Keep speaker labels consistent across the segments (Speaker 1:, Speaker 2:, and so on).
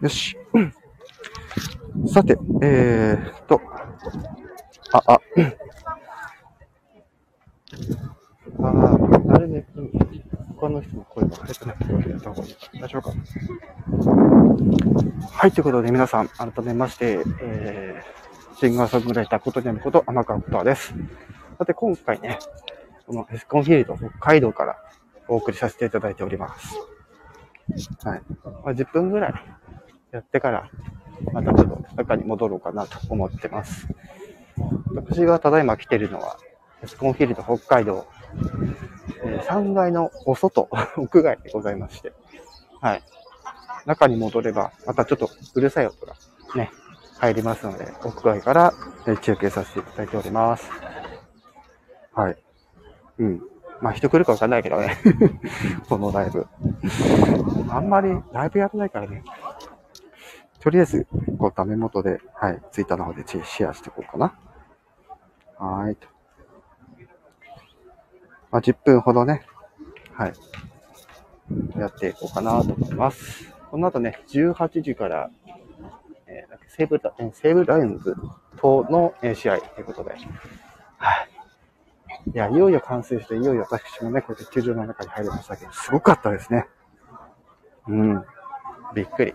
Speaker 1: よし。さて、えーっと、あ、あ、あーなるべく他の人の声が入ってないようにやった方がいいか。大丈夫か？なはい、ということで皆さん、改めまして、えー、シンガーソングライターことにゃむこと天川ことです。さて、今回ね、このエスコンフィールド北海道からお送りさせていただいております。はい。まあ、10分ぐらいやってから、またちょっと中に戻ろうかなと思ってます。私がただいま来てるのは、エスコンフィールド北海道、えー3階のお外、屋外でございまして、はい。中に戻れば、またちょっとうるさい音がね、入りますので、屋外から中継させていただいております。はい。うん。まあ人来るかわかんないけどね。このライブ。あんまりライブやらないからね。とりあえず、こう、ダメ元で、はい、ツイッターの方でシェアしていこうかな。はーいと。まあ、10分ほどね、はい、やっていこうかなと思います。この後ね、18時から、えー西武ラ、えー西武ライオンズとの、試合ということで、はい。いや、いよいよ完成して、いよいよ私もね、こうやって球場の中に入りましたけど、すごかったですね。うん。びっくり。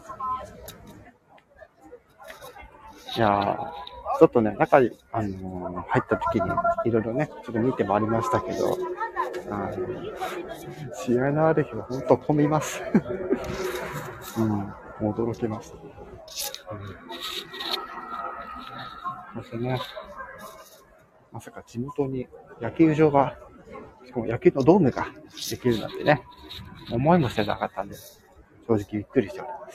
Speaker 1: いやー、ちょっとね、中に、あのー入った時に、いろいろね、ちょっと見てまいりましたけど、あの試合のある日は本当混みます。うん、驚きました。うん、そしてね、まさか地元に野球場が、しかも野球のドームができるなんてね、思いもしてなかったんで、正直びっくりしておりま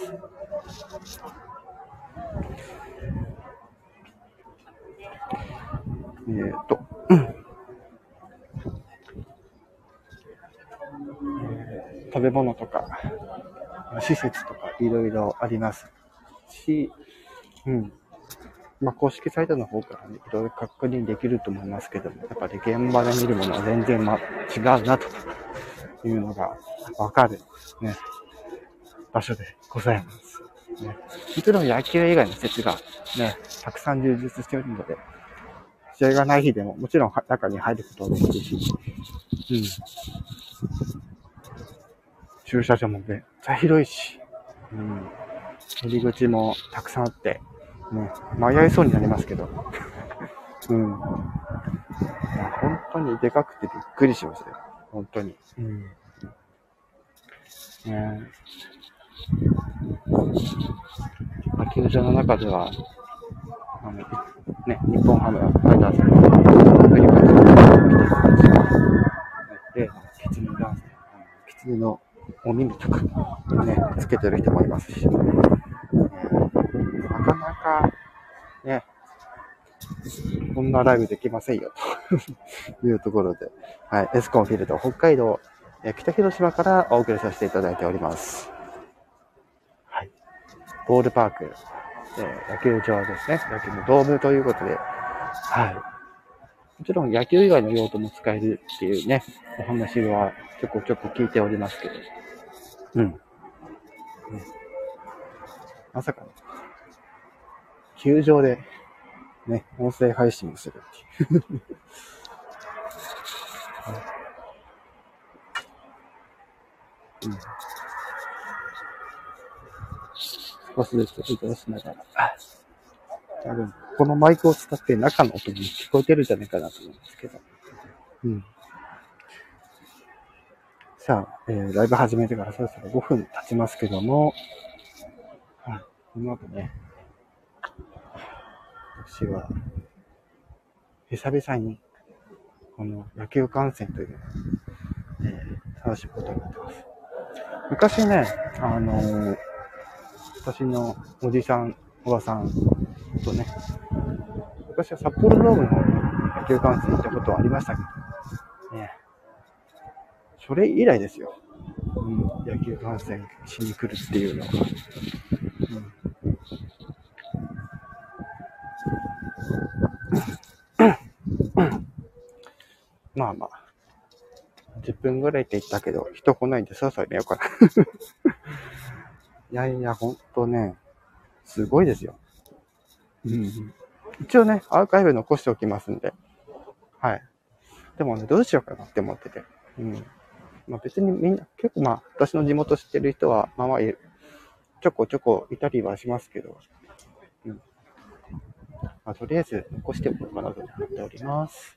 Speaker 1: す。えー、と、えー食べ物とか、施設とかいろいろありますし、うん。まあ、公式サイトの方からね、いろいろ確認できると思いますけども、やっぱり現場で見るものは全然、ま、違うなというのがわかる、ね、場所でございます。ね、もちろん野球以外の施設がね、たくさん充実しているので、試合がない日でも、もちろん中に入ることはできるし、うん。駐車場もめっちゃ広いし、うん。入り口もたくさんあって、ね、迷いそうになりますけど、うん。いや本当にでかくてびっくりしましたよ。本当に。うん。ねまあ球場の中では、あの、ね、日本ハムやファイターズのアメリカので、キツネダンス、あのキツネのお耳とか、ね、つけてる人もいますし、ねなかなか、ね、こんなライブできませんよ、というところで、はい、エスコンフィールド北海道、え北広島からお送りさせていただいております。はい。ボールパーク、えー野球場ですね。野球のドームということで、はい。もちろん野球以外の用途も使えるっていうね、お話はちょこちょこ聞いておりますけど。うん。うんまさかね、球場でね、音声配信をするっていう。う ん少しずつ移動しながら。多分、このマイクを使って中の音も聞こえてるんじゃないかなと思うんですけど。うん。さあ、えー、ライブ始めてからそろそろ5分経ちますけども、はい、この後ね、私は、久々に、この野球観戦というのを、えー、楽しむことになってます。昔ね、あのー私のおじさん、おばさんとね、昔は札幌ドームの野球観戦行ったことはありましたけど、ね、それ以来ですよ。うん、野球観戦しに来るっていうのは。うんまあまあ、10分ぐらいって言ったけど、人来ないんでそろそろ寝ようかな。いやいや、ほんとね、すごいですよ。うん。一応ね、アーカイブ残しておきますんで。はい。でもね、どうしようかなって思ってて。うん。まあ別にみんな、結構まあ、私の地元知ってる人は、まあまあ、ちょこちょこいたりはしますけど、うん。まあ、とりあえず残しておこうかなと思っております。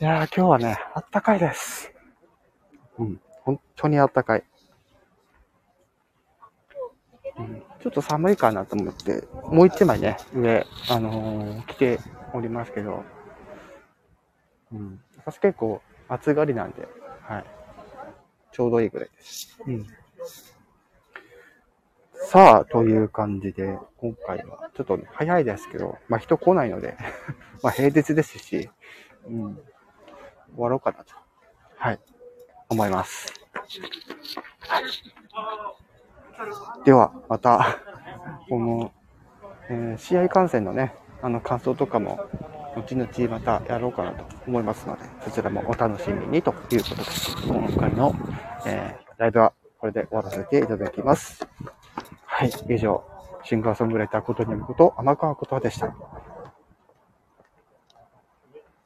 Speaker 1: いやー、今日はね、あったかいです。うん、本当にあったかい。うん、ちょっと寒いかなと思って、もう一枚ね、上、あのー、着ておりますけど、うん、私結構暑がりなんで、はい。ちょうどいいぐらいです。うん。さあ、という感じで、今回は、ちょっとね、早いですけど、まあ人来ないので まあ平日ですし、うん、終わろうかなと、はい、思います。では、また、この、えー、試合観戦のね、あの感想とかも、後々またやろうかなと思いますので、そちらもお楽しみにということで、今回の、えー、ライブはこれで終わらせていただきます。はい、以上、シンガーソングライターことにむこと、天川ことでした。